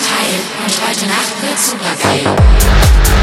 Teil und heute Nacht wird's super geil.